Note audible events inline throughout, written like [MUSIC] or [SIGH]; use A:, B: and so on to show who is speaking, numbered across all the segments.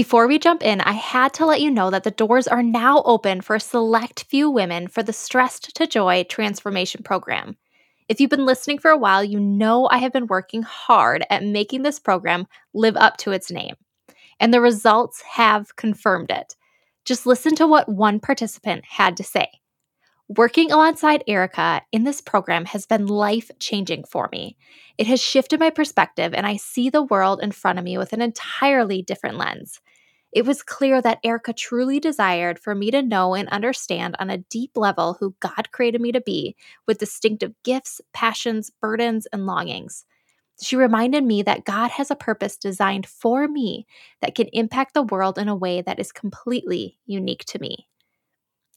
A: Before we jump in, I had to let you know that the doors are now open for a select few women for the Stressed to Joy Transformation Program. If you've been listening for a while, you know I have been working hard at making this program live up to its name. And the results have confirmed it. Just listen to what one participant had to say. Working alongside Erica in this program has been life changing for me. It has shifted my perspective, and I see the world in front of me with an entirely different lens. It was clear that Erica truly desired for me to know and understand on a deep level who God created me to be, with distinctive gifts, passions, burdens, and longings. She reminded me that God has a purpose designed for me that can impact the world in a way that is completely unique to me.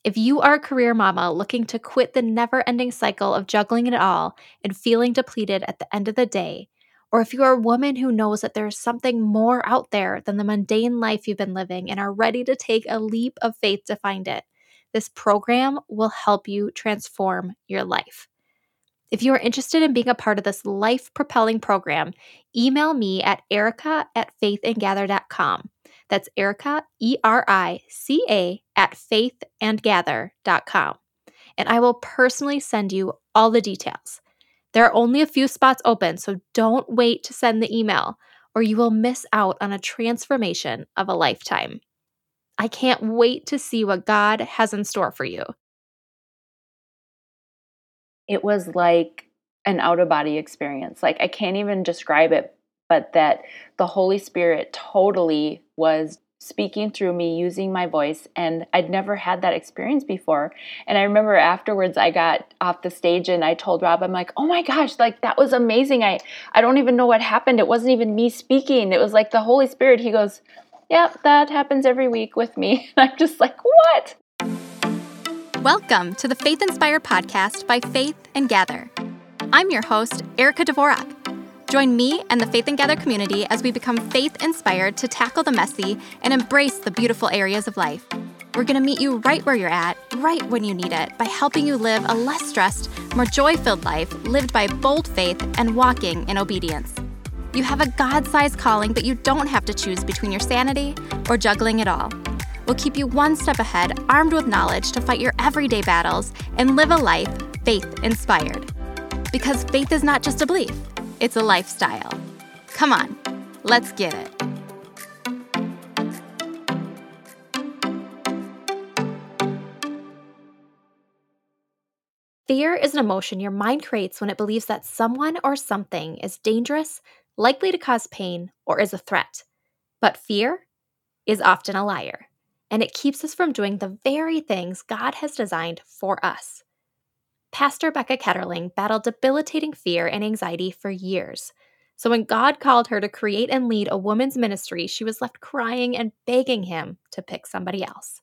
A: If you are a career mama looking to quit the never ending cycle of juggling it all and feeling depleted at the end of the day, or if you're a woman who knows that there's something more out there than the mundane life you've been living and are ready to take a leap of faith to find it, this program will help you transform your life. If you are interested in being a part of this life propelling program, email me at erica at faithandgather.com. That's Erica, E R I C A, at faithandgather.com. And I will personally send you all the details. There are only a few spots open, so don't wait to send the email, or you will miss out on a transformation of a lifetime. I can't wait to see what God has in store for you.
B: It was like an out of body experience. Like, I can't even describe it, but that the Holy Spirit totally was speaking through me using my voice and I'd never had that experience before. And I remember afterwards I got off the stage and I told Rob I'm like, "Oh my gosh, like that was amazing. I I don't even know what happened. It wasn't even me speaking. It was like the Holy Spirit." He goes, "Yep, that happens every week with me." And [LAUGHS] I'm just like, "What?"
A: Welcome to the Faith Inspired podcast by Faith and Gather. I'm your host, Erica Dvorak. Join me and the Faith and Gather community as we become faith inspired to tackle the messy and embrace the beautiful areas of life. We're going to meet you right where you're at, right when you need it, by helping you live a less stressed, more joy filled life lived by bold faith and walking in obedience. You have a God sized calling, but you don't have to choose between your sanity or juggling it all. We'll keep you one step ahead, armed with knowledge to fight your everyday battles and live a life faith inspired. Because faith is not just a belief it's a lifestyle. Come on, let's get it. Fear is an emotion your mind creates when it believes that someone or something is dangerous, likely to cause pain, or is a threat. But fear is often a liar, and it keeps us from doing the very things God has designed for us. Pastor Becca Ketterling battled debilitating fear and anxiety for years. So when God called her to create and lead a woman's ministry, she was left crying and begging him to pick somebody else.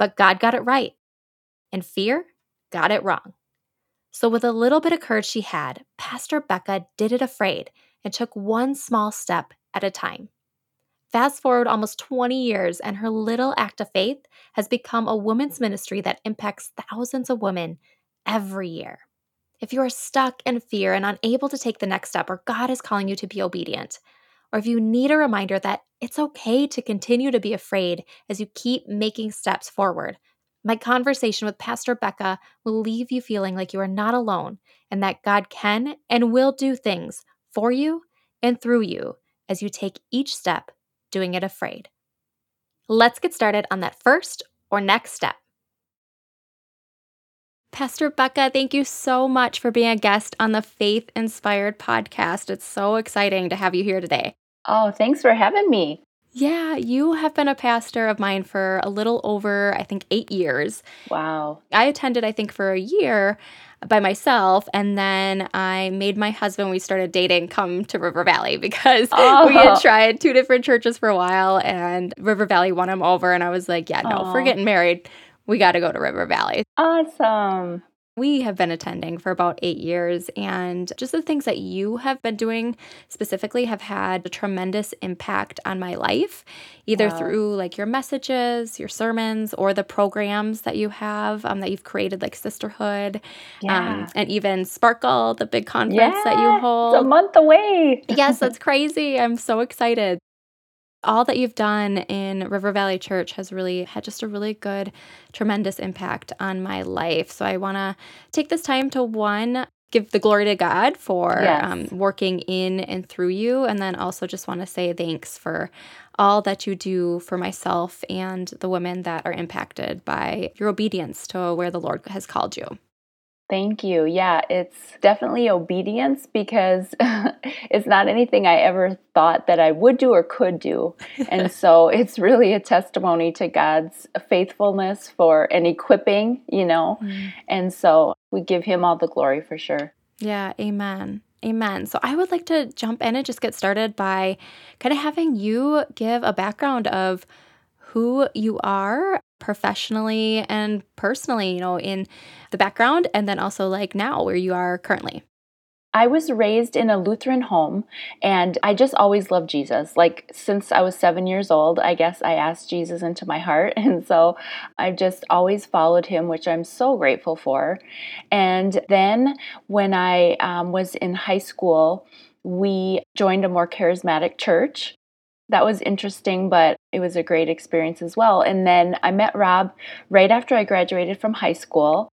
A: But God got it right, and fear got it wrong. So, with a little bit of courage she had, Pastor Becca did it afraid and took one small step at a time. Fast forward almost 20 years, and her little act of faith has become a women's ministry that impacts thousands of women every year. If you are stuck in fear and unable to take the next step, or God is calling you to be obedient, or if you need a reminder that it's okay to continue to be afraid as you keep making steps forward, my conversation with Pastor Becca will leave you feeling like you are not alone and that God can and will do things for you and through you as you take each step doing it afraid. Let's get started on that first or next step. Pastor Becca, thank you so much for being a guest on the Faith Inspired podcast. It's so exciting to have you here today.
B: Oh, thanks for having me.
A: Yeah, you have been a pastor of mine for a little over, I think, eight years.
B: Wow.
A: I attended, I think, for a year by myself. And then I made my husband, we started dating, come to River Valley [LAUGHS] because oh. we had oh. tried two different churches for a while and River Valley won him over. And I was like, yeah, no, oh. for getting married we got to go to River Valley.
B: Awesome.
A: We have been attending for about eight years, and just the things that you have been doing specifically have had a tremendous impact on my life, either wow. through like your messages, your sermons, or the programs that you have um, that you've created, like Sisterhood, yeah. um, and even Sparkle, the big conference yeah, that you hold.
B: It's a month away.
A: yes, [LAUGHS] that's crazy. I'm so excited. All that you've done in River Valley Church has really had just a really good, tremendous impact on my life. So I want to take this time to one, give the glory to God for
B: Yes.
A: um, working in and through you. And then also just want to say thanks for all that you do for myself and the women that are impacted by your obedience to where the Lord has called you.
B: Thank you. Yeah, it's definitely obedience because [LAUGHS] it's not anything I ever thought that I would do or could do. And [LAUGHS] so it's really a testimony to God's faithfulness for and equipping, you know. Mm. And so we give him all the glory for sure.
A: Yeah, amen. Amen. So I would like to jump in and just get started by kind of having you give a background of who you are professionally and personally, you know, in the background and then also like now where you are currently.
B: I was raised in a Lutheran home and I just always loved Jesus. Like since I was seven years old, I guess I asked Jesus into my heart. [LAUGHS] And so I've just always followed him, which I'm so grateful for. And then when I um, was in high school, we joined a more charismatic church. That was interesting, but it was a great experience as well. And then I met Rob right after I graduated from high school.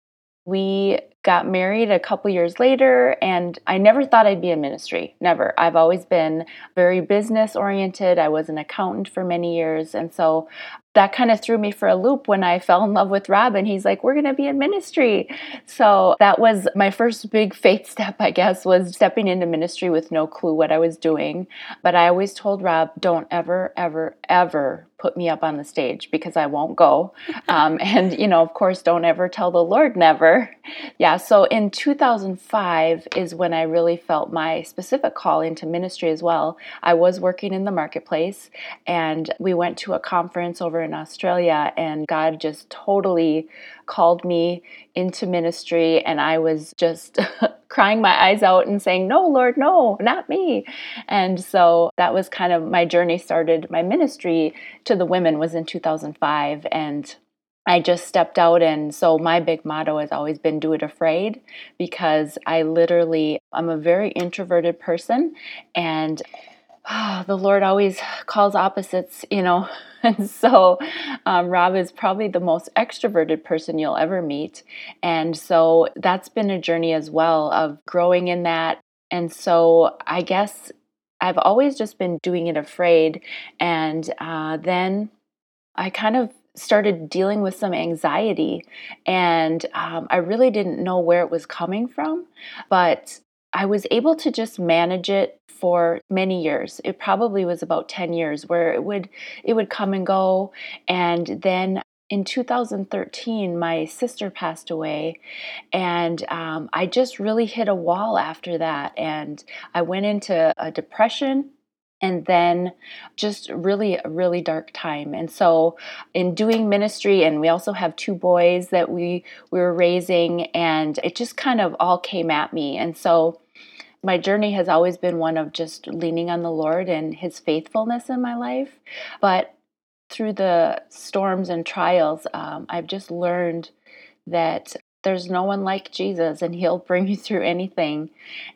B: We got married a couple years later, and I never thought I'd be in ministry. Never. I've always been very business oriented. I was an accountant for many years. And so that kind of threw me for a loop when I fell in love with Rob, and he's like, We're going to be in ministry. So that was my first big faith step, I guess, was stepping into ministry with no clue what I was doing. But I always told Rob, Don't ever, ever, ever put me up on the stage because I won't go. Um, and, you know, of course, don't ever tell the Lord never. Yeah, so in 2005 is when I really felt my specific call into ministry as well. I was working in the marketplace and we went to a conference over in Australia, and God just totally called me into ministry. And I was just [LAUGHS] crying my eyes out and saying, No, Lord, no, not me. And so that was kind of my journey started. My ministry to the women was in 2005. And I just stepped out. And so my big motto has always been do it afraid because I literally, I'm a very introverted person. And ah, the Lord always calls opposites, you know. [LAUGHS] And so um, Rob is probably the most extroverted person you'll ever meet. And so that's been a journey as well of growing in that. And so I guess I've always just been doing it afraid. And uh, then I kind of started dealing with some anxiety, and um, I really didn't know where it was coming from, but I was able to just manage it for many years. It probably was about 10 years where it would it would come and go and then in 2013 my sister passed away and um, i just really hit a wall after that and i went into a depression and then just really a really dark time. And so in doing ministry and we also have two boys that we we were raising and it just kind of all came at me. And so my journey has always been one of just leaning on the lord and his faithfulness in my life. But through the storms and trials um, i've just learned that there's no one like Jesus, and He'll bring you through anything.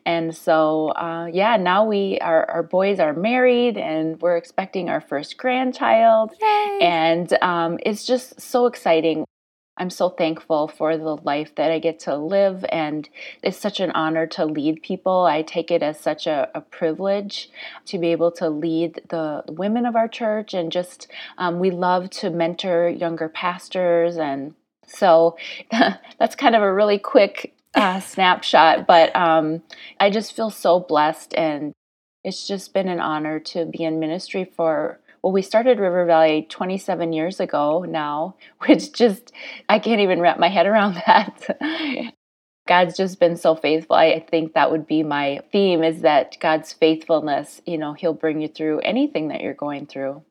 B: And so, uh, yeah, now we our our boys are married, and we're expecting our first grandchild,
A: Yay!
B: and um, it's just so exciting. I'm so thankful for the life that I get to live, and it's such an honor to lead people. I take it as such a, a privilege to be able to lead the women of our church, and just um, we love to mentor younger pastors and so [LAUGHS] that's kind of a really quick uh, [LAUGHS] snapshot, but um, I just feel so blessed, and it's just been an honor to be in ministry for. Well, we started River Valley 27 years ago now, [LAUGHS] which just, I can't even wrap my head around that. God's just been so faithful. I think that would be my theme is that God's faithfulness, you know, He'll bring you through anything that you're going through.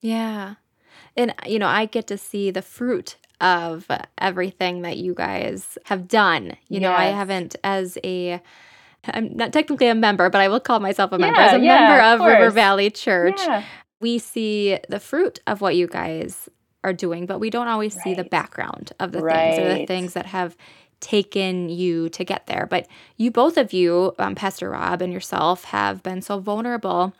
A: Yeah. And, you know, I get to see the fruit of everything that you guys have done. You know, I haven't, as a, I'm not technically a member, but I will call myself a member.
B: Yeah,
A: As a
B: yeah,
A: member
B: of
A: of River. Valley Church,
B: Yeah.
A: we see the fruit of what you guys are doing, but we don't always see the background of the things or the things that have taken you to get there. But you, both of you, um, Pastor Rob and yourself, have been so vulnerable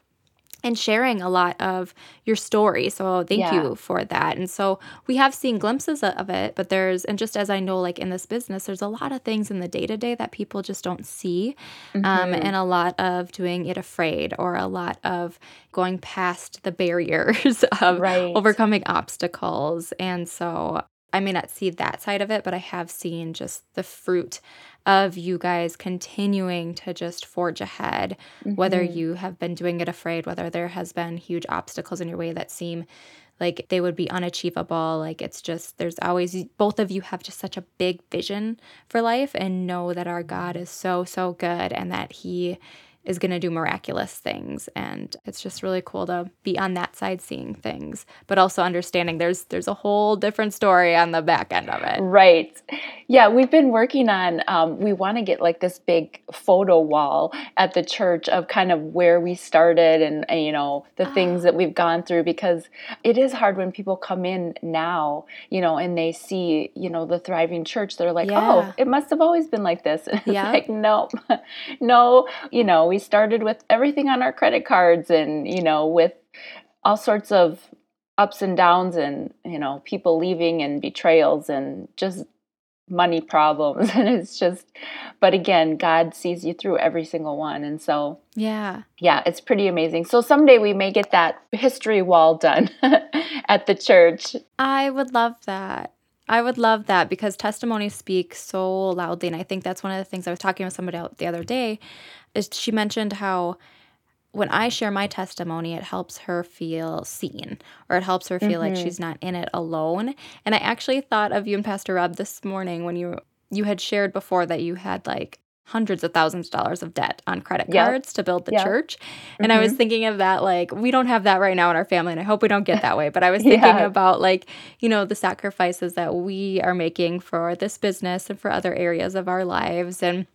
A: and sharing a lot of your story. So thank
B: Yeah.
A: you for that. And so we have seen glimpses of it, but there's, and just as I know, like in this business, there's a lot of things in the day to day that people just don't see. Um,
B: Mhm.
A: and a lot of doing it afraid or a lot of going past the barriers [LAUGHS] of
B: Right.
A: overcoming obstacles. And so I may not see that side of it, but I have seen just the fruit of you guys continuing to just forge ahead, whether
B: Mhm.
A: you have been doing it afraid, whether there has been huge obstacles in your way that seem like they would be unachievable. Like it's just, there's always, both of you have just such a big vision for life and know that our God is so, so good and that He is going to do miraculous things and it's just really cool to be on that side seeing things but also understanding there's there's a whole different story on the back end of it
B: Right. Yeah, we've been working on, um, we want to get like this big photo wall at the church of kind of where we started and, you know, the things that we've gone through because it is hard when people come in now, you know, and they see, you know, the thriving church. They're like,
A: Yeah.
B: oh, it must have always been like this. [LAUGHS] And it's
A: Yeah.
B: like, no, [LAUGHS] no, you know, we started with everything on our credit cards and, you know, with all sorts of ups and downs and you know people leaving and betrayals and just money problems. [LAUGHS] And it's just but again god sees you through every single one. And so
A: yeah.
B: yeah it's pretty amazing. So someday we may get that history wall done [LAUGHS] at the church.
A: I would love that. I would love that because testimonies speak so loudly. And I think that's one of the things I was talking with somebody out the other day is she mentioned how when I share my testimony, it helps her feel seen or it helps her feel like
B: Mhm.
A: she's not in it alone. And I actually thought of you and Pastor Rob this morning when you you had shared before that you had like hundreds of thousands of dollars of debt on credit
B: Yep.
A: cards to build the
B: Yep.
A: church. And I was
B: Mhm.
A: thinking of that like we don't have that right now in our family and I hope we don't get that way, but I [LAUGHS] was thinking
B: Yeah.
A: about like, you know, the sacrifices that we are making for this business and for other areas of our lives and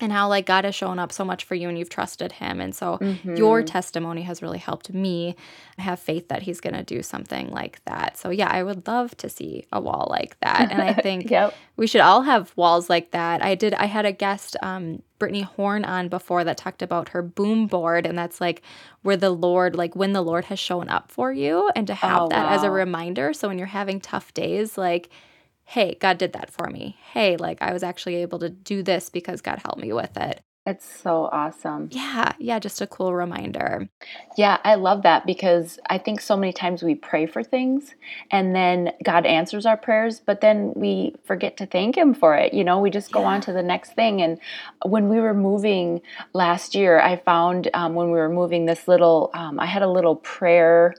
A: and how like God has shown up so much for you and you've trusted him. And so your
B: Mhm.
A: testimony has really helped me I have faith that he's going to do something like that. So yeah, I would love to see a wall like that. And I [LAUGHS] think
B: yep
A: we should all have walls like that. I did I had a guest um Brittany Horn on before that talked about her boom board and that's like where the Lord like when the Lord has shown up for you and to have
B: Oh,
A: that as a reminder so when you're having tough days like hey, God did that for me. Hey, like I was actually able to do this because God helped me with it.
B: it's so awesome
A: Yeah, yeah, just a cool reminder.
B: Yeah, I love that because I think so many times we pray for things and then God answers our prayers, but then we forget to thank Him for it. You know, we just go
A: Yeah.
B: on to the next thing. And when we were moving last year, I found um, when we were moving this little, um, I had a little prayer.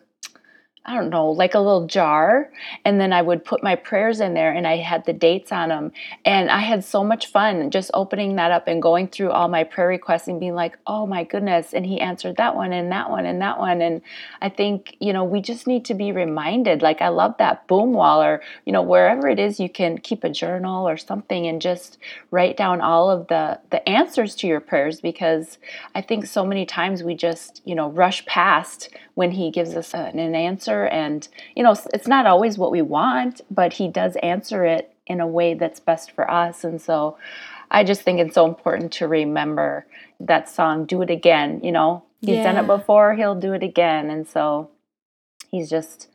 B: I don't know, like a little jar. And then I would put my prayers in there and I had the dates on them. And I had so much fun just opening that up and going through all my prayer requests and being like, oh my goodness. And he answered that one and that one and that one. And I think, you know, we just need to be reminded. Like, I love that boom wall or, you know, wherever it is, you can keep a journal or something and just write down all of the, the answers to your prayers because I think so many times we just, you know, rush past when he gives us an, an answer. And, you know, it's not always what we want, but he does answer it in a way that's best for us. And so I just think it's so important to remember that song, Do It Again. You know, he's done it before, he'll do it again. And so he's just,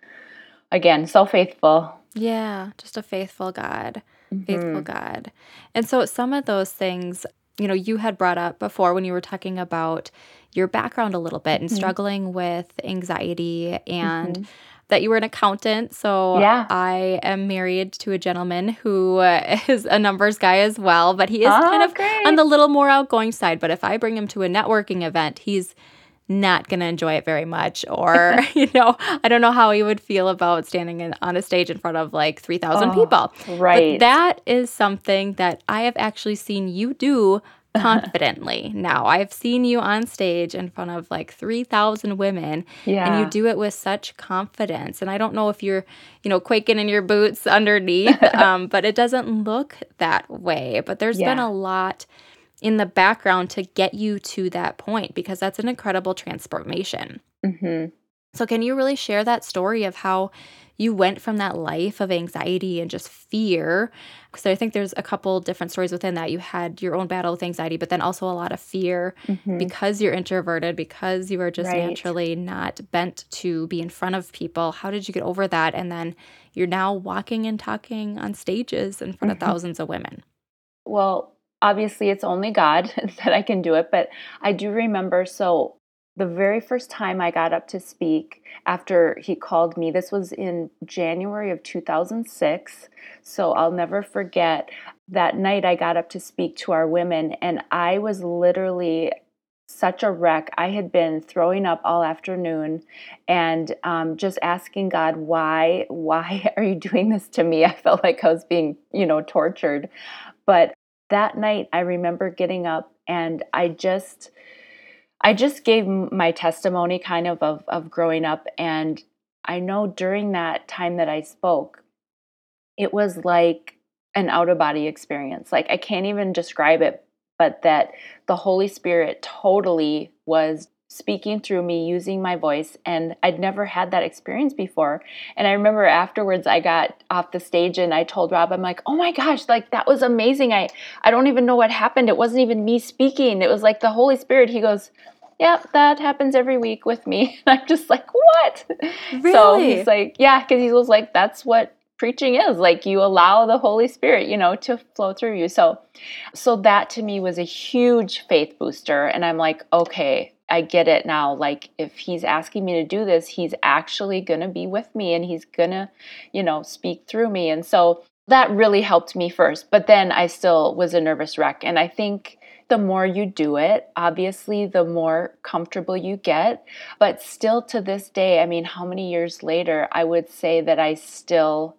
B: again, so faithful.
A: Yeah, just a faithful God. faithful
B: Mhm.
A: God. And so some of those things, you know, you had brought up before when you were talking about your background a little bit and
B: Mhm.
A: struggling with anxiety and
B: Mhm.
A: that you were an accountant. So
B: Yeah.
A: I am married to a gentleman who [LAUGHS] uh, a numbers guy as well, but he is
B: Oh,
A: kind of
B: great.
A: on the little more outgoing side. But if I bring him to a networking event, he's not going to enjoy it very much or [LAUGHS] [LAUGHS] you know i don't know how he would feel about standing in, on a stage in front of like 3000
B: Oh,
A: people
B: Right.
A: but that is something that I have actually seen you do [LAUGHS] confidently now. I've seen you on stage in front of like 3,000 women
B: yeah.
A: and you do it with such confidence. And I don't know if you're, you know, quaking in your boots underneath, [LAUGHS] um, but it doesn't look that way. But there's been a lot in the background to get you to that point because that's an incredible transformation.
B: hmm
A: So, can you really share that story of how you went from that life of anxiety and just fear. So I think there's a couple different stories within that. You had your own battle with anxiety, but then also a lot of fear mm-hmm. because you're introverted, because you are just right. naturally not bent to be in front of people. How did you get over that? And then you're now walking and talking on stages in front mm-hmm. of thousands of women.
B: Well, obviously it's only God [LAUGHS] that I can do it, but I do remember so the very first time I got up to speak after he called me, this was in January of 2006. So I'll never forget that night I got up to speak to our women, and I was literally such a wreck. I had been throwing up all afternoon and um, just asking God, why, why [LAUGHS] are you doing this to me? I felt like I was being, you know, tortured. But that night, I remember getting up and I just, I just gave my testimony kind of, of of growing up and I know during that time that I spoke it was like an out of body experience like I can't even describe it but that the Holy Spirit totally was speaking through me using my voice and I'd never had that experience before. And I remember afterwards I got off the stage and I told Rob I'm like, "Oh my gosh, like that was amazing. I I don't even know what happened. It wasn't even me speaking. It was like the Holy Spirit." He goes, Yep, that happens every week with me. [LAUGHS] And I'm just like, what? Really? So he's like, yeah, because he was like, that's what preaching is. Like you allow the Holy Spirit, you know, to flow through you. So so that to me was a huge faith booster. And I'm like, okay, I get it now. Like if he's asking me to do this, he's actually gonna be with me and he's gonna, you know, speak through me. And so that really helped me first. But then I still was a nervous wreck. And I think the more you do it, obviously, the more comfortable you get. But still to this day, I mean, how many years later, I would say that I still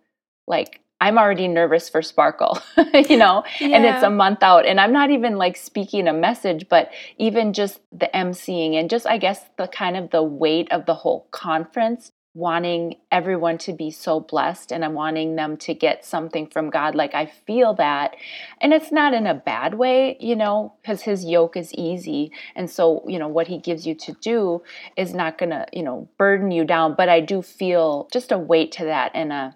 B: like, I'm already nervous for Sparkle, [LAUGHS] you know, yeah. and it's a month out. And I'm not even like speaking a message, but even just the emceeing and just, I guess, the kind of the weight of the whole conference wanting everyone to be so blessed and I'm wanting them to get something from God. Like I feel that. And it's not in a bad way, you know, because his yoke is easy. And so, you know, what he gives you to do is not going to, you know, burden you down. But I do feel just a weight to that and a,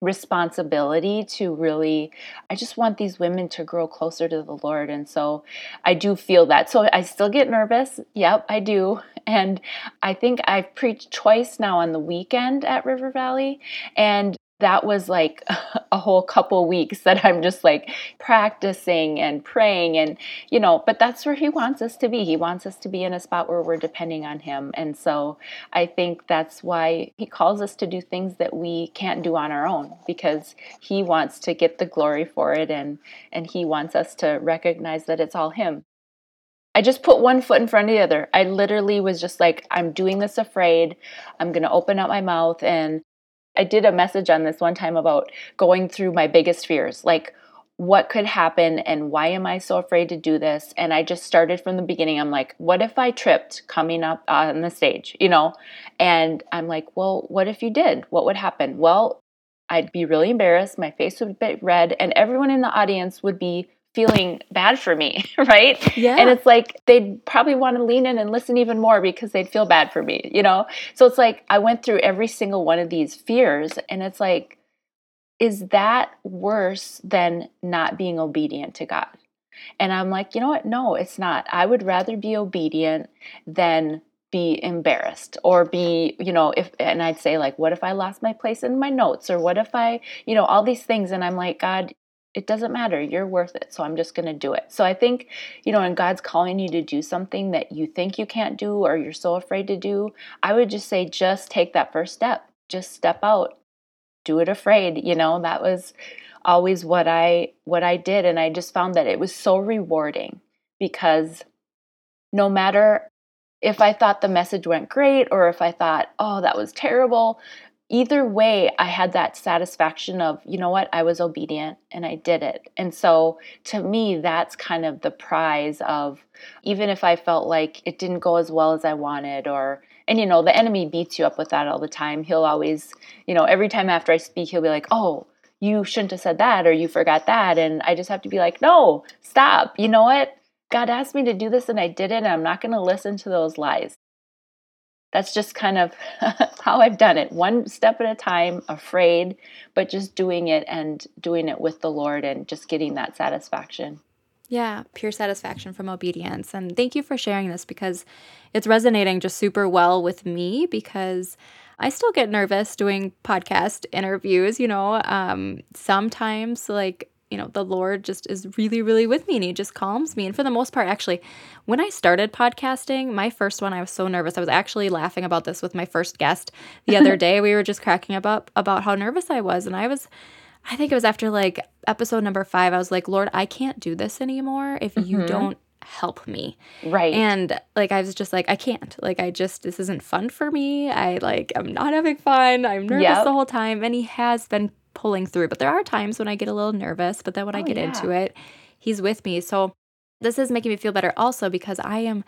B: responsibility to really I just want these women to grow closer to the Lord and so I do feel that. So I still get nervous. Yep, I do. And I think I've preached twice now on the weekend at River Valley and that was like [LAUGHS] a whole couple weeks that I'm just like practicing and praying and you know but that's where he wants us to be he wants us to be in a spot where we're depending on him and so I think that's why he calls us to do things that we can't do on our own because he wants to get the glory for it and and he wants us to recognize that it's all him I just put one foot in front of the other. I literally was just like, I'm doing this afraid. I'm going to open up my mouth and I did a message on this one time about going through my biggest fears, like what could happen and why am I so afraid to do this? And I just started from the beginning. I'm like, what if I tripped coming up on the stage, you know? And I'm like, well, what if you did? What would happen? Well, I'd be really embarrassed. My face would be red, and everyone in the audience would be feeling bad for me, [LAUGHS] right? Yeah. And it's like they'd probably want to lean in and listen even more because they'd feel bad for me, you know? So it's like I went through every single one of these fears and it's like is that worse than not being obedient to God? And I'm like, you know what? No, it's not. I would rather be obedient than be embarrassed or be, you know, if, and I'd say, like, what if I lost my place in my notes or what if I, you know, all these things. And I'm like, God, it doesn't matter. You're worth it. So I'm just going to do it. So I think, you know, when God's calling you to do something that you think you can't do or you're so afraid to do, I would just say, just take that first step. Just step out. Do it afraid. You know, that was always what I what I did and I just found that it was so rewarding because no matter if I thought the message went great or if I thought, oh, that was terrible, either way, I had that satisfaction of, you know what, I was obedient and I did it. And so to me, that's kind of the prize of even if I felt like it didn't go as well as I wanted or and you know the enemy beats you up with that all the time. He'll always you know every time after i speak he'll be like oh you shouldn't have said that or you forgot that. And i just have to be like no stop. You know what? God asked me to do this and i did it and i'm not going to listen to those lies that's just kind of [LAUGHS] how I've done it. One step at a time, afraid, but just doing it and doing it with the Lord and just getting that satisfaction.
A: Yeah, pure satisfaction from obedience. And thank you for sharing this because it's resonating just super well with me because I still get nervous doing podcast interviews, you know. Um, sometimes, like, you know, the Lord just is really, really with me and He just calms me. And for the most part, actually, when I started podcasting, my first one, I was so nervous. I was actually laughing about this with my first guest the other [LAUGHS] day. we were just cracking up about how nervous I was. And I was, I think it was after like episode number five, I was like, Lord, I can't do this anymore if you mm-hmm. don't help me.
B: Right.
A: And like I was just like I can't. Like I just this isn't fun for me. I like I'm not having fun. I'm nervous yep. the whole time and he has been pulling through. But there are times when I get a little nervous, but then when oh, I get yeah. into it, he's with me. So this is making me feel better also because I am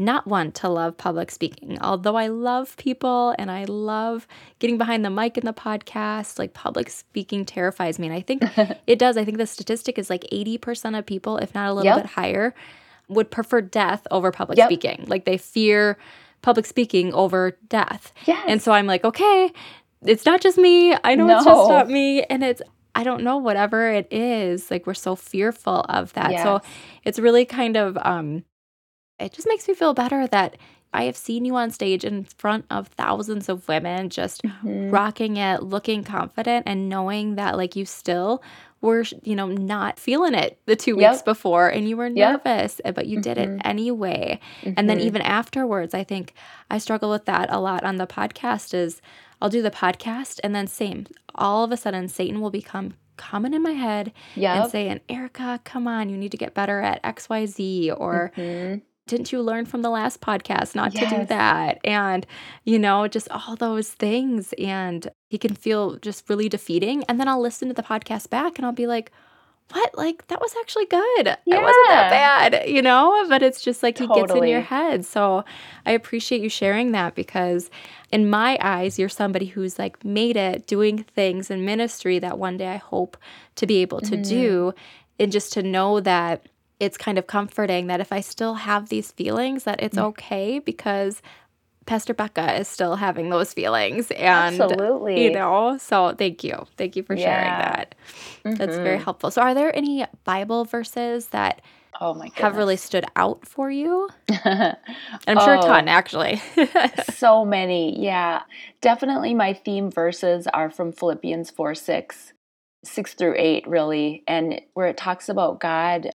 A: not one to love public speaking. Although I love people and I love getting behind the mic in the podcast, like public speaking terrifies me. And I think [LAUGHS] it does. I think the statistic is like 80% of people, if not a little yep. bit higher, would prefer death over public yep. speaking. Like they fear public speaking over death.
B: Yes.
A: And so I'm like, okay, it's not just me. I know no. it's just not me. And it's, I don't know, whatever it is, like we're so fearful of that. Yes. So it's really kind of, um, it just makes me feel better that I have seen you on stage in front of thousands of women just mm-hmm. rocking it, looking confident, and knowing that like you still were, you know, not feeling it the two yep. weeks before and you were nervous, yep. but you mm-hmm. did it mm-hmm. anyway. Mm-hmm. And then mm-hmm. even afterwards, I think I struggle with that a lot on the podcast is I'll do the podcast and then same. All of a sudden Satan will become coming in my head yep. and saying, Erica, come on, you need to get better at XYZ or mm-hmm didn't you learn from the last podcast not yes. to do that? And, you know, just all those things. And he can feel just really defeating. And then I'll listen to the podcast back and I'll be like, what? Like, that was actually good. Yeah. It wasn't that bad, you know? But it's just like totally. he gets in your head. So I appreciate you sharing that because, in my eyes, you're somebody who's like made it doing things in ministry that one day I hope to be able to mm. do. And just to know that it's kind of comforting that if I still have these feelings, that it's mm. okay because Pastor Becca is still having those feelings. And,
B: Absolutely.
A: You know, so thank you. Thank you for yeah. sharing that. Mm-hmm. That's very mm-hmm. helpful. So, are there any Bible verses that
B: oh my
A: have really stood out for you? [LAUGHS] I'm oh, sure a ton, oh. actually. [LAUGHS]
B: so many. Yeah. Definitely my theme verses are from Philippians 4 6. 6 through 8 really and where it talks about God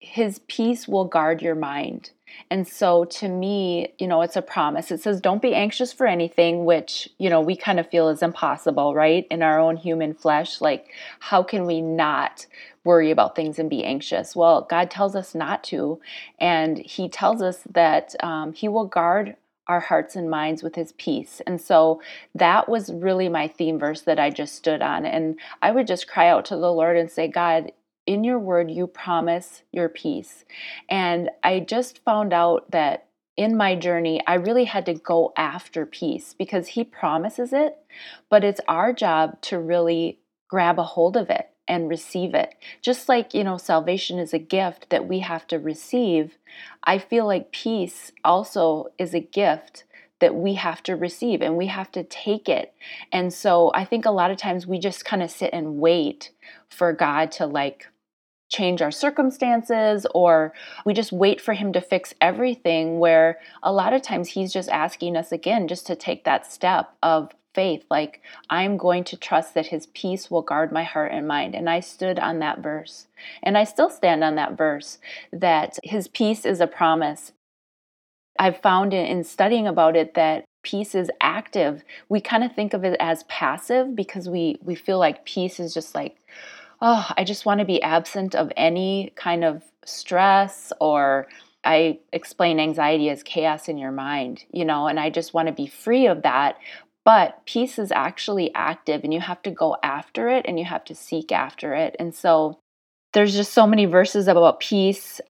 B: his peace will guard your mind. And so to me, you know, it's a promise. It says, don't be anxious for anything, which, you know, we kind of feel is impossible, right? In our own human flesh. Like, how can we not worry about things and be anxious? Well, God tells us not to. And He tells us that um, He will guard our hearts and minds with his peace. And so that was really my theme verse that I just stood on. And I would just cry out to the Lord and say, God, in your word, you promise your peace. And I just found out that in my journey, I really had to go after peace because He promises it, but it's our job to really grab a hold of it and receive it. Just like, you know, salvation is a gift that we have to receive, I feel like peace also is a gift that we have to receive and we have to take it. And so I think a lot of times we just kind of sit and wait for God to like change our circumstances or we just wait for him to fix everything where a lot of times he's just asking us again just to take that step of faith like i'm going to trust that his peace will guard my heart and mind. And i stood on that verse. And i still stand on that verse that his peace is a promise i've found in studying about it that peace is active we kind of think of it as passive because we we feel like peace is just like oh, I just want to be absent of any kind of stress or I explain anxiety as chaos in your mind, you know, and I just want to be free of that. But peace is actually active and you have to go after it and you have to seek after it. And so there's just so many verses about peace.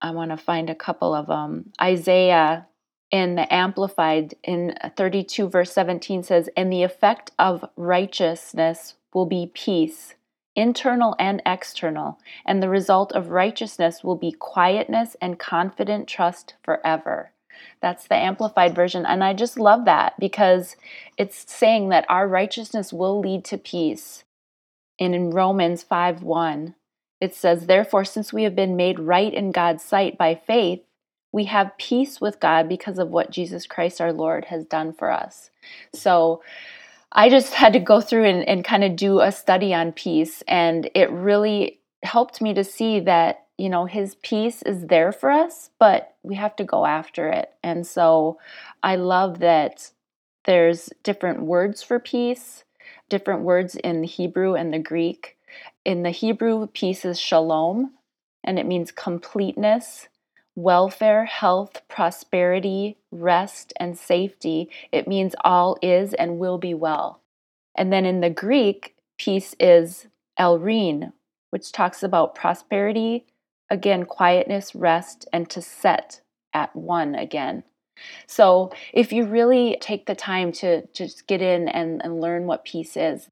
B: I want to find a couple of them. Isaiah in the Amplified in uh, 32, verse 17 says, And the effect of righteousness will be peace internal and external, and the result of righteousness will be quietness and confident trust forever. That's the amplified version. And I just love that because it's saying that our righteousness will lead to peace. And in Romans 5 1, it says, Therefore, since we have been made right in God's sight by faith, we have peace with God because of what Jesus Christ our Lord has done for us. So I just [LAUGHS] had to go through and, and kind of do a study on peace. And it really helped me to see that, you know, his peace is there for us, but we have to go after it. And so I love that there's different words for peace, different words in the Hebrew and the Greek. In the Hebrew, peace is shalom, and it means completeness, welfare, health, prosperity, rest, and safety. It means all is and will be well. And then in the Greek, peace is eirene, which talks about prosperity, again, quietness, rest, and to set at one again. So if you really take the time to just get in and, and learn what peace is,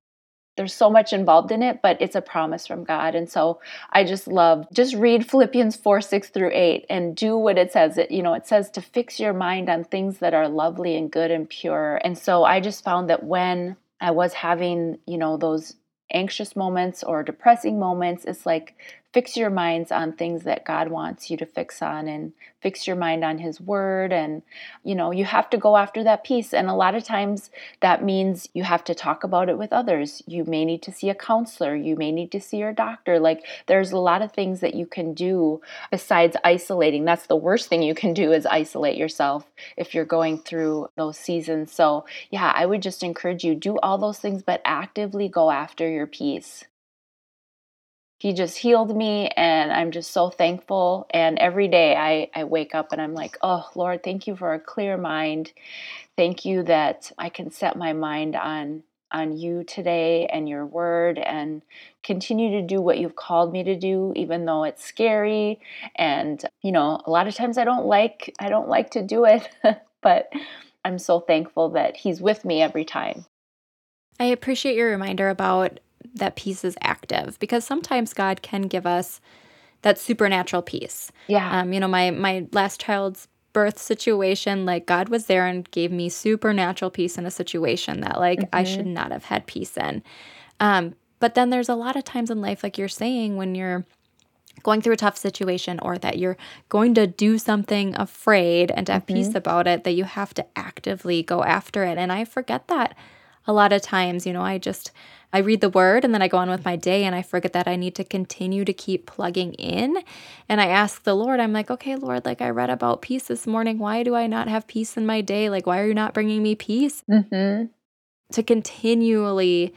B: there's so much involved in it, but it's a promise from God. And so I just love just read Philippians 4, 6 through 8 and do what it says. It, you know, it says to fix your mind on things that are lovely and good and pure. And so I just found that when I was having, you know, those anxious moments or depressing moments, it's like fix your minds on things that God wants you to fix on and fix your mind on his word. And you know you have to go after that peace. And a lot of times that means you have to talk about it with others. You may need to see a counselor. You may need to see your doctor. Like there's a lot of things that you can do besides isolating. That's the worst thing you can do is isolate yourself if you're going through those seasons. So yeah I would just encourage you do all those things but actively go after your peace he just healed me and i'm just so thankful. And every day I, I wake up and i'm like oh lord thank you for a clear mind. Thank you that i can set my mind on on you today and your word and continue to do what you've called me to do even though it's scary. And you know a lot of times i don't like i don't like to do it [LAUGHS] but i'm so thankful that he's with me every time.
A: I appreciate your reminder about that peace is active because sometimes God can give us that supernatural peace.
B: Yeah.
A: Um, you know, my my last child's birth situation, like God was there and gave me supernatural peace in a situation that like mm-hmm. I should not have had peace in. Um, but then there's a lot of times in life, like you're saying, when you're going through a tough situation or that you're going to do something afraid and to have mm-hmm. peace about it, that you have to actively go after it. And I forget that a lot of times, you know, I just I read the word and then I go on with my day and I forget that I need to continue to keep plugging in. And I ask the Lord, I'm like, okay, Lord, like I read about peace this morning. Why do I not have peace in my day? Like, why are you not bringing me peace?
B: Mm-hmm.
A: To continually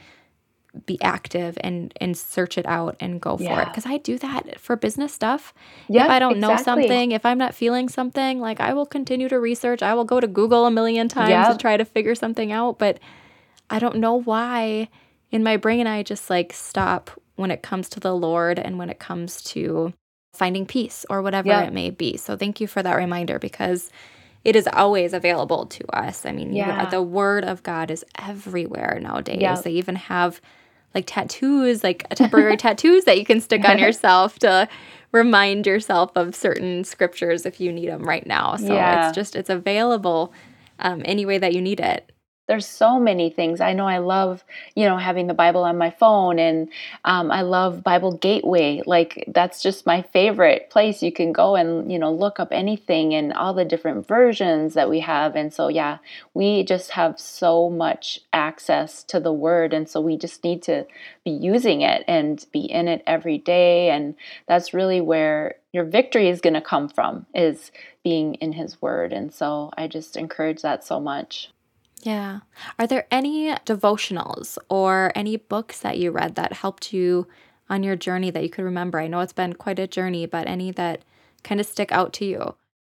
A: be active and and search it out and go yeah. for it because I do that for business stuff. Yep, if I don't exactly. know something, if I'm not feeling something, like I will continue to research. I will go to Google a million times yep. to try to figure something out, but I don't know why in my brain, I just like stop when it comes to the Lord and when it comes to finding peace or whatever yeah. it may be. So thank you for that reminder because it is always available to us. I mean, yeah. the word of God is everywhere nowadays. Yeah. They even have like tattoos, like temporary [LAUGHS] tattoos that you can stick on yourself to remind yourself of certain scriptures if you need them right now. So yeah. it's just it's available um, any way that you need it
B: there's so many things. I know I love, you know, having the Bible on my phone, and um, I love Bible Gateway. Like that's just my favorite place. You can go and you know look up anything and all the different versions that we have. And so yeah, we just have so much access to the Word, and so we just need to be using it and be in it every day. And that's really where your victory is going to come from is being in His Word. And so I just encourage that so much.
A: Yeah. Are there any devotionals or any books that you read that helped you on your journey that you could remember? I know it's been quite a journey, but any that kind of stick out to you?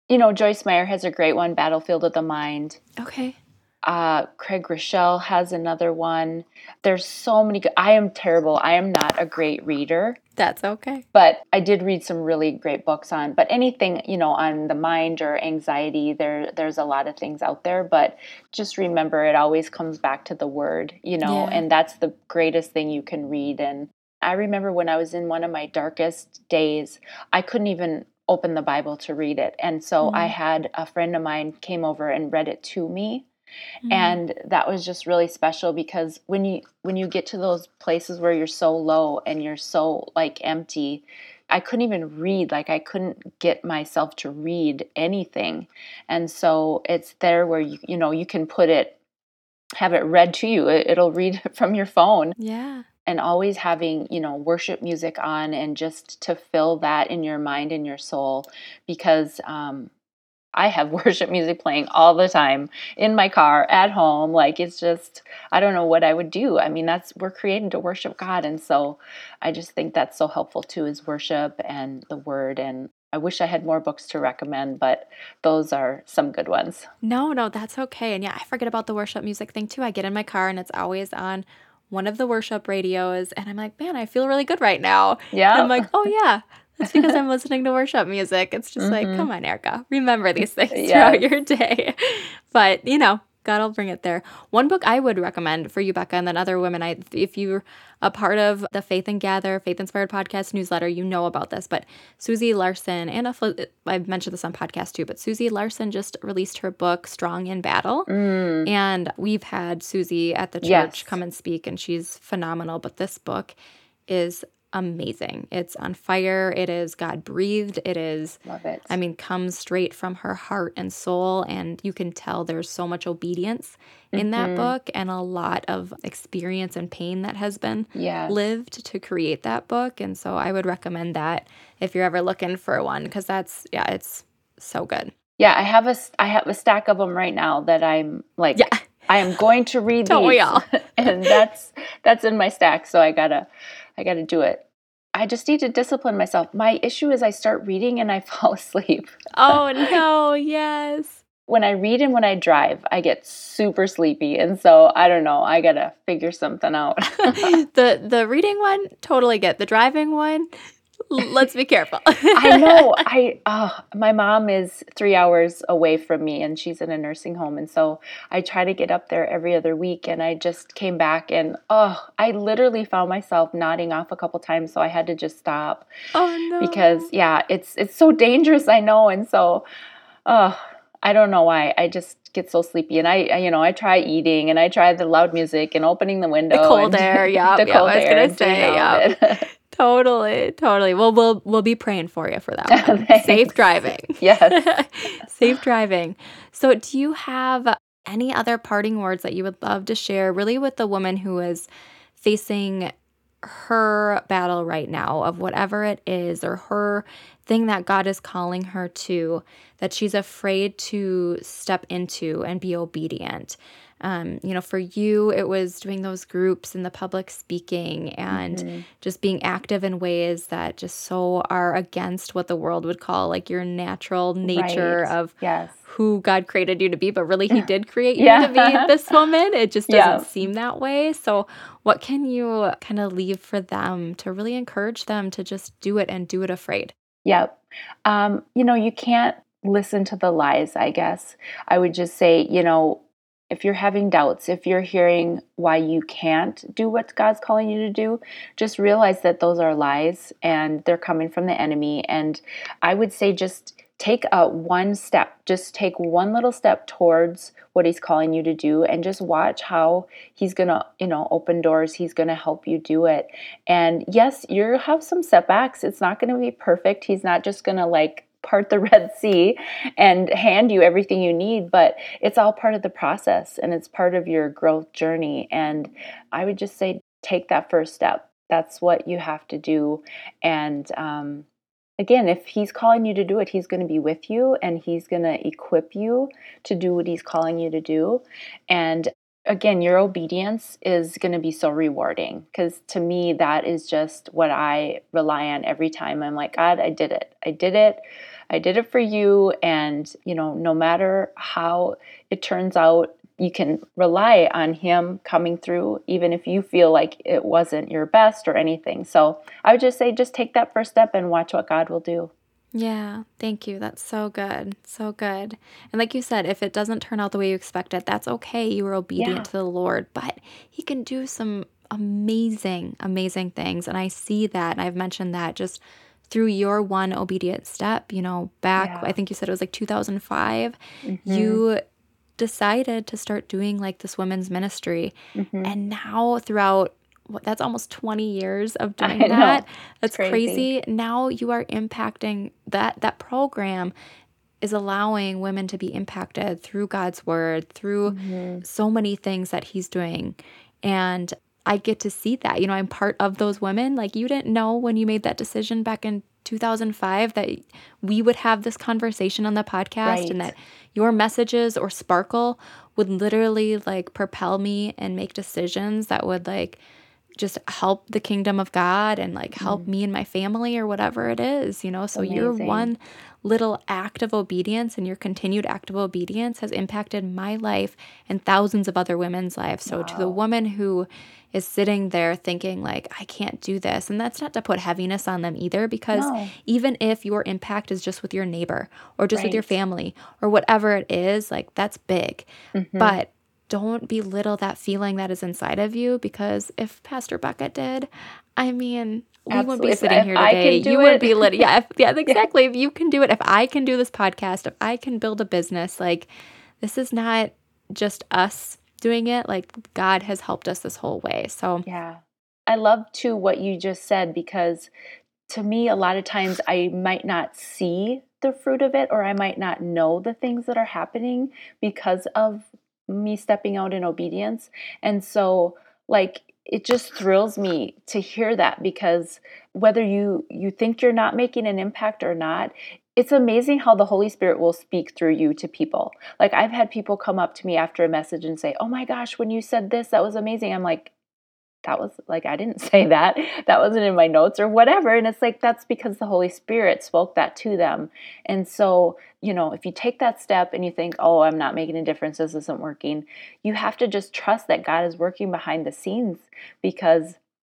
B: You know, Joyce Meyer has a great one, Battlefield of the Mind.
A: Okay.
B: Uh, Craig Groeschel has another one. There's so many. Good, I am terrible. I am not a great reader.
A: That's okay.
B: But I did read some really great books on. But anything you know on the mind or anxiety, there there's a lot of things out there. But just remember, it always comes back to the word, you know, yeah. and that's the greatest thing you can read. And I remember when I was in one of my darkest days, I couldn't even open the Bible to read it. And so I
A: Mhm.
B: had a friend of mine came over and read it to me
A: Mhm.
B: and that was just really special because when you when you get to those places where you're so low and you're so like empty i couldn't even read like i couldn't get myself to read anything and so it's there where you you know you can put it have it read to you it, it'll read [LAUGHS] from your phone
A: yeah.
B: and always having you know worship music on and just to fill that in your mind and your soul because um I have [LAUGHS] worship music playing all the time in my car, at home. Like it's just, I don't know what I would do. I mean, that's, we're created to worship God. And so I just think that's so helpful too, is worship and the word. And I wish I had more books to recommend, but those are some good ones.
A: No, no, that's okay. And yeah, I forget about the worship music thing too. I get in my car and it's always on one of the worship radios, and I'm like, man, I feel really good right now.
B: Yeah.
A: I'm like, oh yeah, that's because I'm [LAUGHS] listening to worship music. It's just like,
B: Mhm.
A: come on, Erica, remember these things [LAUGHS]
B: Yes.
A: throughout your day. But you know, God will bring it there. One book I would recommend for you, Becca, and then other women. I, if you're a part of the Faith and Gather, Faith Inspired Podcast newsletter, you know about this. But Susie Larson, and a, I've mentioned this on podcast too. But Susie Larson just released her book, Strong in Battle.
B: Mm,
A: And we've had Susie at the church
B: Yes.
A: come and speak, and she's phenomenal. But this book is amazing. It's on fire. It is God breathed. It is,
B: love it.
A: I mean, comes straight from her heart and soul. And you can tell there's so much obedience in that
B: Mhm.
A: book and a lot of experience and pain that has been
B: yeah.
A: lived to create that book. And so I would recommend that if you're ever looking for one, because that's, yeah, it's so good.
B: Yeah. I have a, I have a stack of them right now that I'm like,
A: Yeah.
B: I am going to read [LAUGHS]
A: Don't we
B: these.
A: all? [LAUGHS]
B: and that's that's in my stack so i gotta i gotta do it i just need to discipline myself my issue is i start reading and i [LAUGHS] fall asleep
A: Oh, [LAUGHS] no. Yes.
B: when i read and when i drive i get super sleepy and so i don't know i gotta figure something out [LAUGHS]
A: the the reading one totally get the driving one let's be careful. [LAUGHS]
B: I know. I oh, my mom is three hours away from me and she's in a nursing home and so i try to get up there every other week and i just came back and oh i literally found myself nodding off a couple times so i had to just stop
A: oh no.
B: because yeah it's it's so dangerous i know and so uh i don't know why. I just get so sleepy and I, I you know i try eating and i try the loud music and opening the window
A: cold
B: and
A: air, yep, [LAUGHS]
B: the
A: yep,
B: cold
A: I was
B: air
A: gonna say,
B: it. [LAUGHS]
A: totally totally. Well we'll we'll be praying for you for that [LAUGHS] one. Safe driving.
B: Yes. [LAUGHS]
A: Safe driving. So do you have any other parting words that you would love to share really with the woman who is facing her battle right now of whatever it is or her thing that God is calling her to that she's afraid to step into and be obedient. Um, you know, for you, it was doing those groups and the public speaking and
B: Mhm.
A: just being active in ways that just so are against what the world would call like your natural nature
B: Right.
A: of
B: yes
A: who God created you to be, but really He [LAUGHS] did create you
B: Yeah.
A: to be this woman. It just [LAUGHS] doesn't
B: Yeah.
A: seem that way. So, what can you kind of leave for them to really encourage them to just do it and do it afraid?
B: Yep. Um, you know, you can't listen to the lies, I guess. I would just say, you know, if you're having doubts, if you're hearing why you can't do what God's calling you to do, just realize that those are lies and they're coming from the enemy. And I would say just take a one step, just take one little step towards what he's calling you to do and just watch how he's going to, you know, open doors, he's going to help you do it. And yes, you'll have some setbacks. It's not going to be perfect. He's not just going to like part the [LAUGHS] Red Sea and hand you everything you need, but it's all part of the process and it's part of your growth journey. And I would just say, take that first step. That's what you have to do. And um, again, if he's calling you to do it, he's going to be with you and he's going to equip you to do what he's calling you to do. And again, your obedience is going to be so rewarding because to me, that is just what I rely on every time. I'm like, God, I did it. I did it. I did it for you. And, you know, no matter how it turns out, you can rely on Him coming through, even if you feel like it wasn't your best or anything. So I would just say, just take that first step and watch what God will do.
A: Yeah, thank you. That's so good. So good. And like you said, if it doesn't turn out the way you expected, that's okay. You were obedient
B: Yeah.
A: to the Lord, but He can do some amazing, amazing things. And I see that. And I've mentioned that just through your one obedient step, you know, back,
B: Yeah.
A: I think you said it was like 2005,
B: Mhm.
A: you decided to start doing like this women's ministry.
B: Mhm.
A: And now, throughout what that's almost 20 years of [LAUGHS] doing that. That's
B: crazy.
A: crazy. Now you are impacting that that program is allowing women to be impacted through God's word, through
B: Mhm.
A: so many things that he's doing. And I get to see that. You know, I'm part of those women. Like you didn't know when you made that decision back in 2005 that we would have this conversation on the podcast and that your messages or sparkle would literally like propel me and make decisions that would like just help the kingdom of God and like help me and my family or whatever it is, you know. So your one little act of obedience and your continued act of obedience has impacted my life and thousands of other women's lives. So to the woman who is sitting there thinking like I can't do this and that's not to put heaviness on them either because
B: No.
A: even if your impact is just with your neighbor or just with your family or whatever it is, like that's big.
B: Mhm.
A: But don't belittle that feeling that is inside of you because if Pastor Becca did, I mean, we wouldn't be sitting
B: if
A: here today. You wouldn't be lit. Yeah, if, [LAUGHS] yeah, exactly. If you can do it, if I can do this podcast, if I can build a business, like this is not just us doing it. Like God has helped us this whole way. So
B: Yeah. I love too what you just said because to me, a lot of times I might not see the fruit of it or I might not know the things that are happening because of me stepping out in obedience. And so, like, it just thrills me to hear that because whether you you think you're not making an impact or not it's amazing how the holy spirit will speak through you to people like i've had people come up to me after a message and say oh my gosh when you said this that was amazing i'm like that was like I didn't [LAUGHS] say that. That wasn't in my notes or whatever. And it's like that's because the Holy Spirit spoke that to them. And so, you know, if you take that step and you think, oh, I'm not making a difference, this isn't working, you have to just trust that God is working behind the scenes because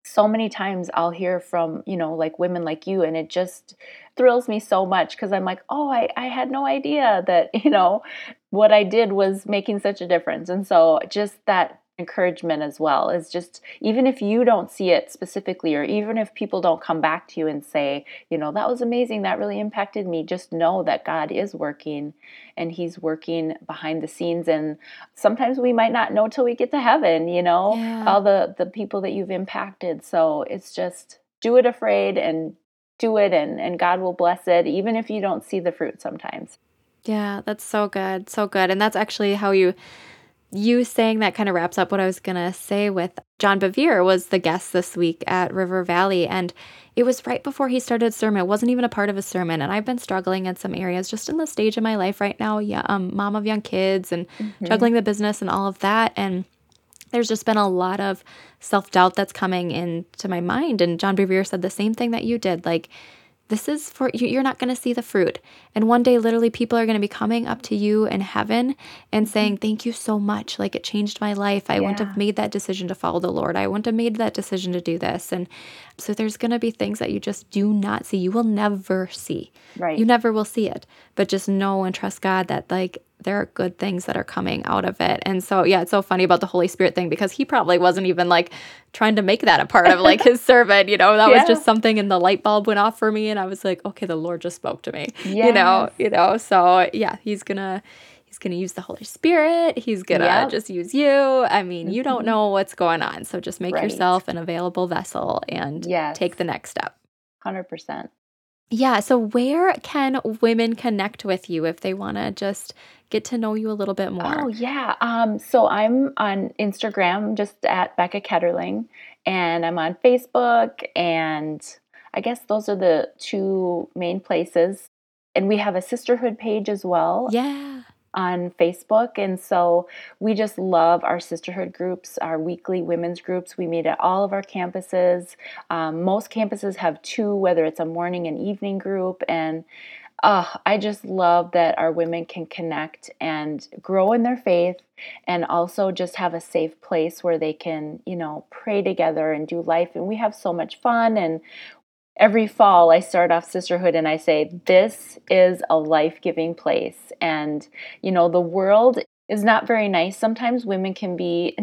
B: so many times I'll hear from, you know, like women like you, and it just thrills me so much because I'm like, oh, I, I had no idea that, [LAUGHS] you know, what I did was making such a difference. And so just that encouragement as well is just even if you don't see it specifically or even if people don't come back to you and say you know that was amazing that really impacted me just know that god is working and he's working behind the scenes and sometimes we might not know till we get to heaven you know
A: Yeah.
B: all the the people that you've impacted so it's just do it afraid and do it and and god will bless it even if you don't see the fruit sometimes
A: Yeah, that's so good. So good. And that's actually how you you saying that kind of wraps up what I was going to say with John Bevere was the guest this week at River Valley and it was right before he started sermon. It wasn't even a part of his sermon and I've been struggling in some areas just in the stage of my life right now. Yeah, um mom of young kids and juggling the business and all of that and there's just been a lot of self-doubt that's coming into my mind and John Bevere said the same thing that you did like this is for you you're not going to see the fruit. And one day literally people are going to be coming up to you in heaven and saying thank you so much. Like it changed my life. I wouldn't have made that decision to follow the lord. I wouldn't have made that decision to do this. And so there's going to be things that you just do not see. You will never see.
B: Right.
A: You never will see it. But just know and trust god that like there are good things that are coming out of it and so yeah it's so funny about the holy spirit thing because he probably wasn't even like trying to make that a part of like his [LAUGHS] sermon you know that was just something and the light bulb went off for me and i was like okay the lord just spoke to me you know you know so yeah he's gonna he's gonna use the holy spirit he's gonna
B: Yep.
A: just use you i mean you don't
B: Mhm.
A: know what's going on so just make
B: Right.
A: yourself an available vessel and
B: Yes.
A: take the next step
B: 100%
A: yeah. So, where can women connect with you if they want to just get to know you a little bit more?
B: Oh yeah. Um, so I'm on Instagram just at Becca Ketterling, and I'm on Facebook, and I guess those are the two main places. And we have a sisterhood page as well
A: yeah.
B: on Facebook, and so we just love our sisterhood groups, our weekly women's groups. We meet at all of our campuses. Um, most campuses have two, whether it's a morning and evening group, and uh, I just love that our women can connect and grow in their faith and also just have a safe place where they can, you know, pray together and do life. And we have so much fun. And every fall, I start off Sisterhood and I say, This is a life giving place. And, you know, the world is not very nice. Sometimes women can be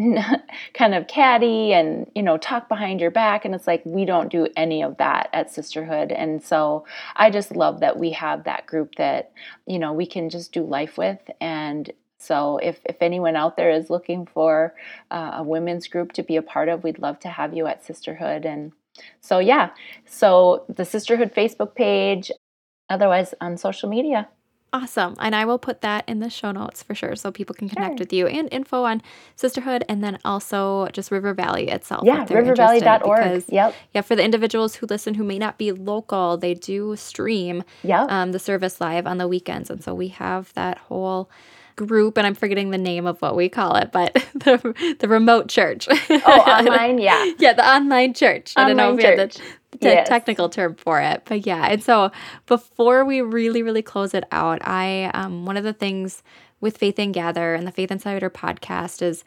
B: [LAUGHS] kind of catty and, you know, talk behind your back. And it's like, we don't do any of that at Sisterhood. And so I just love that we have that group that, you know, we can just do life with. And so if, if anyone out there is looking for uh, a women's group to be a part of, we'd love to have you at Sisterhood. And so, yeah, so the Sisterhood Facebook page, otherwise on social media.
A: Awesome. And I will put that in the show notes for sure so people can connect sure. with you and info on sisterhood and then also just River Valley itself.
B: Yeah, rivervalley.org. Yep.
A: Yeah, for the individuals who listen who may not be local, they do stream
B: yep.
A: um, the service live on the weekends. And so we have that whole group and I'm forgetting the name of what we call it, but [LAUGHS] the the remote church.
B: Oh, [LAUGHS] online, yeah.
A: yeah, the online church. Online I don't know if church. we had the the yes. technical term for it. But yeah, and so before we really, really close it out, I um, one of the things with Faith and Gather and the Faith Inspired podcast is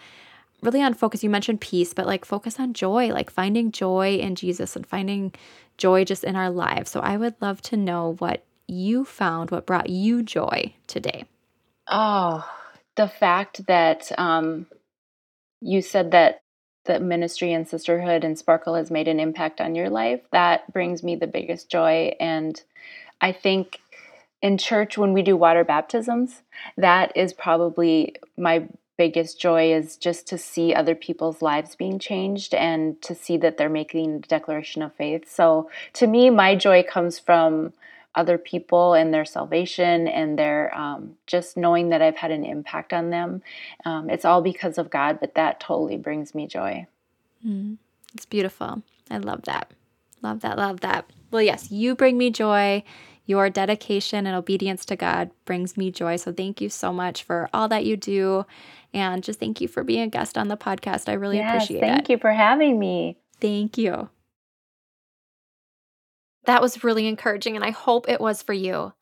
A: really on focus. You mentioned peace, but like focus on joy, like finding joy in Jesus and finding joy just in our lives. So I would love to know what you found, what brought you joy today.
B: Oh, the fact that um, you said that that ministry and sisterhood and sparkle has made an impact on your life that brings me the biggest joy. And i think in church when we do water baptisms that is probably my biggest joy is just to see other people's lives being changed and to see that they're making a declaration of faith. So to me my joy comes from other people and their salvation and their um, just knowing that I've had an impact on them. Um, it's all because of God, but that totally brings me joy.
A: Mm, it's beautiful. I love that. Love that. Love that. Well, yes, you bring me joy. Your dedication and obedience to God brings me joy. So thank you so much for all that you do. And just thank you for being a guest on the podcast. I really yes, appreciate
B: thank
A: it.
B: Thank you for having me.
A: Thank you. That was really encouraging, and I hope it was for you.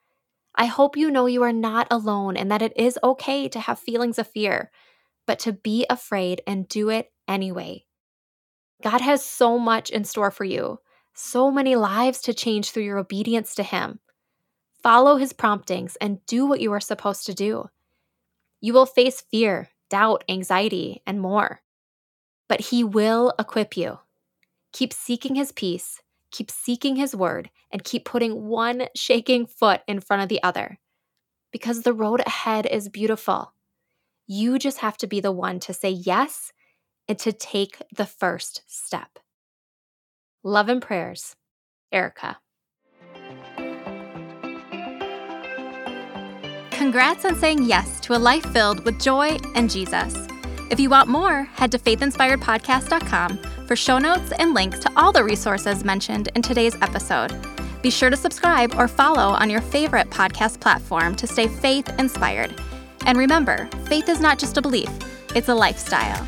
A: I hope you know you are not alone and that it is okay to have feelings of fear, but to be afraid and do it anyway. God has so much in store for you, so many lives to change through your obedience to Him. Follow His promptings and do what you are supposed to do. You will face fear, doubt, anxiety, and more, but He will equip you. Keep seeking His peace keep seeking His word, and keep putting one shaking foot in front of the other. Because the road ahead is beautiful. You just have to be the one to say yes and to take the first step. Love and prayers, Erica. Congrats on saying yes to a life filled with joy and Jesus. If you want more, head to faithinspiredpodcast.com for show notes and links to all the resources mentioned in today's episode. Be sure to subscribe or follow on your favorite podcast platform to stay faith inspired. And remember, faith is not just a belief, it's a lifestyle.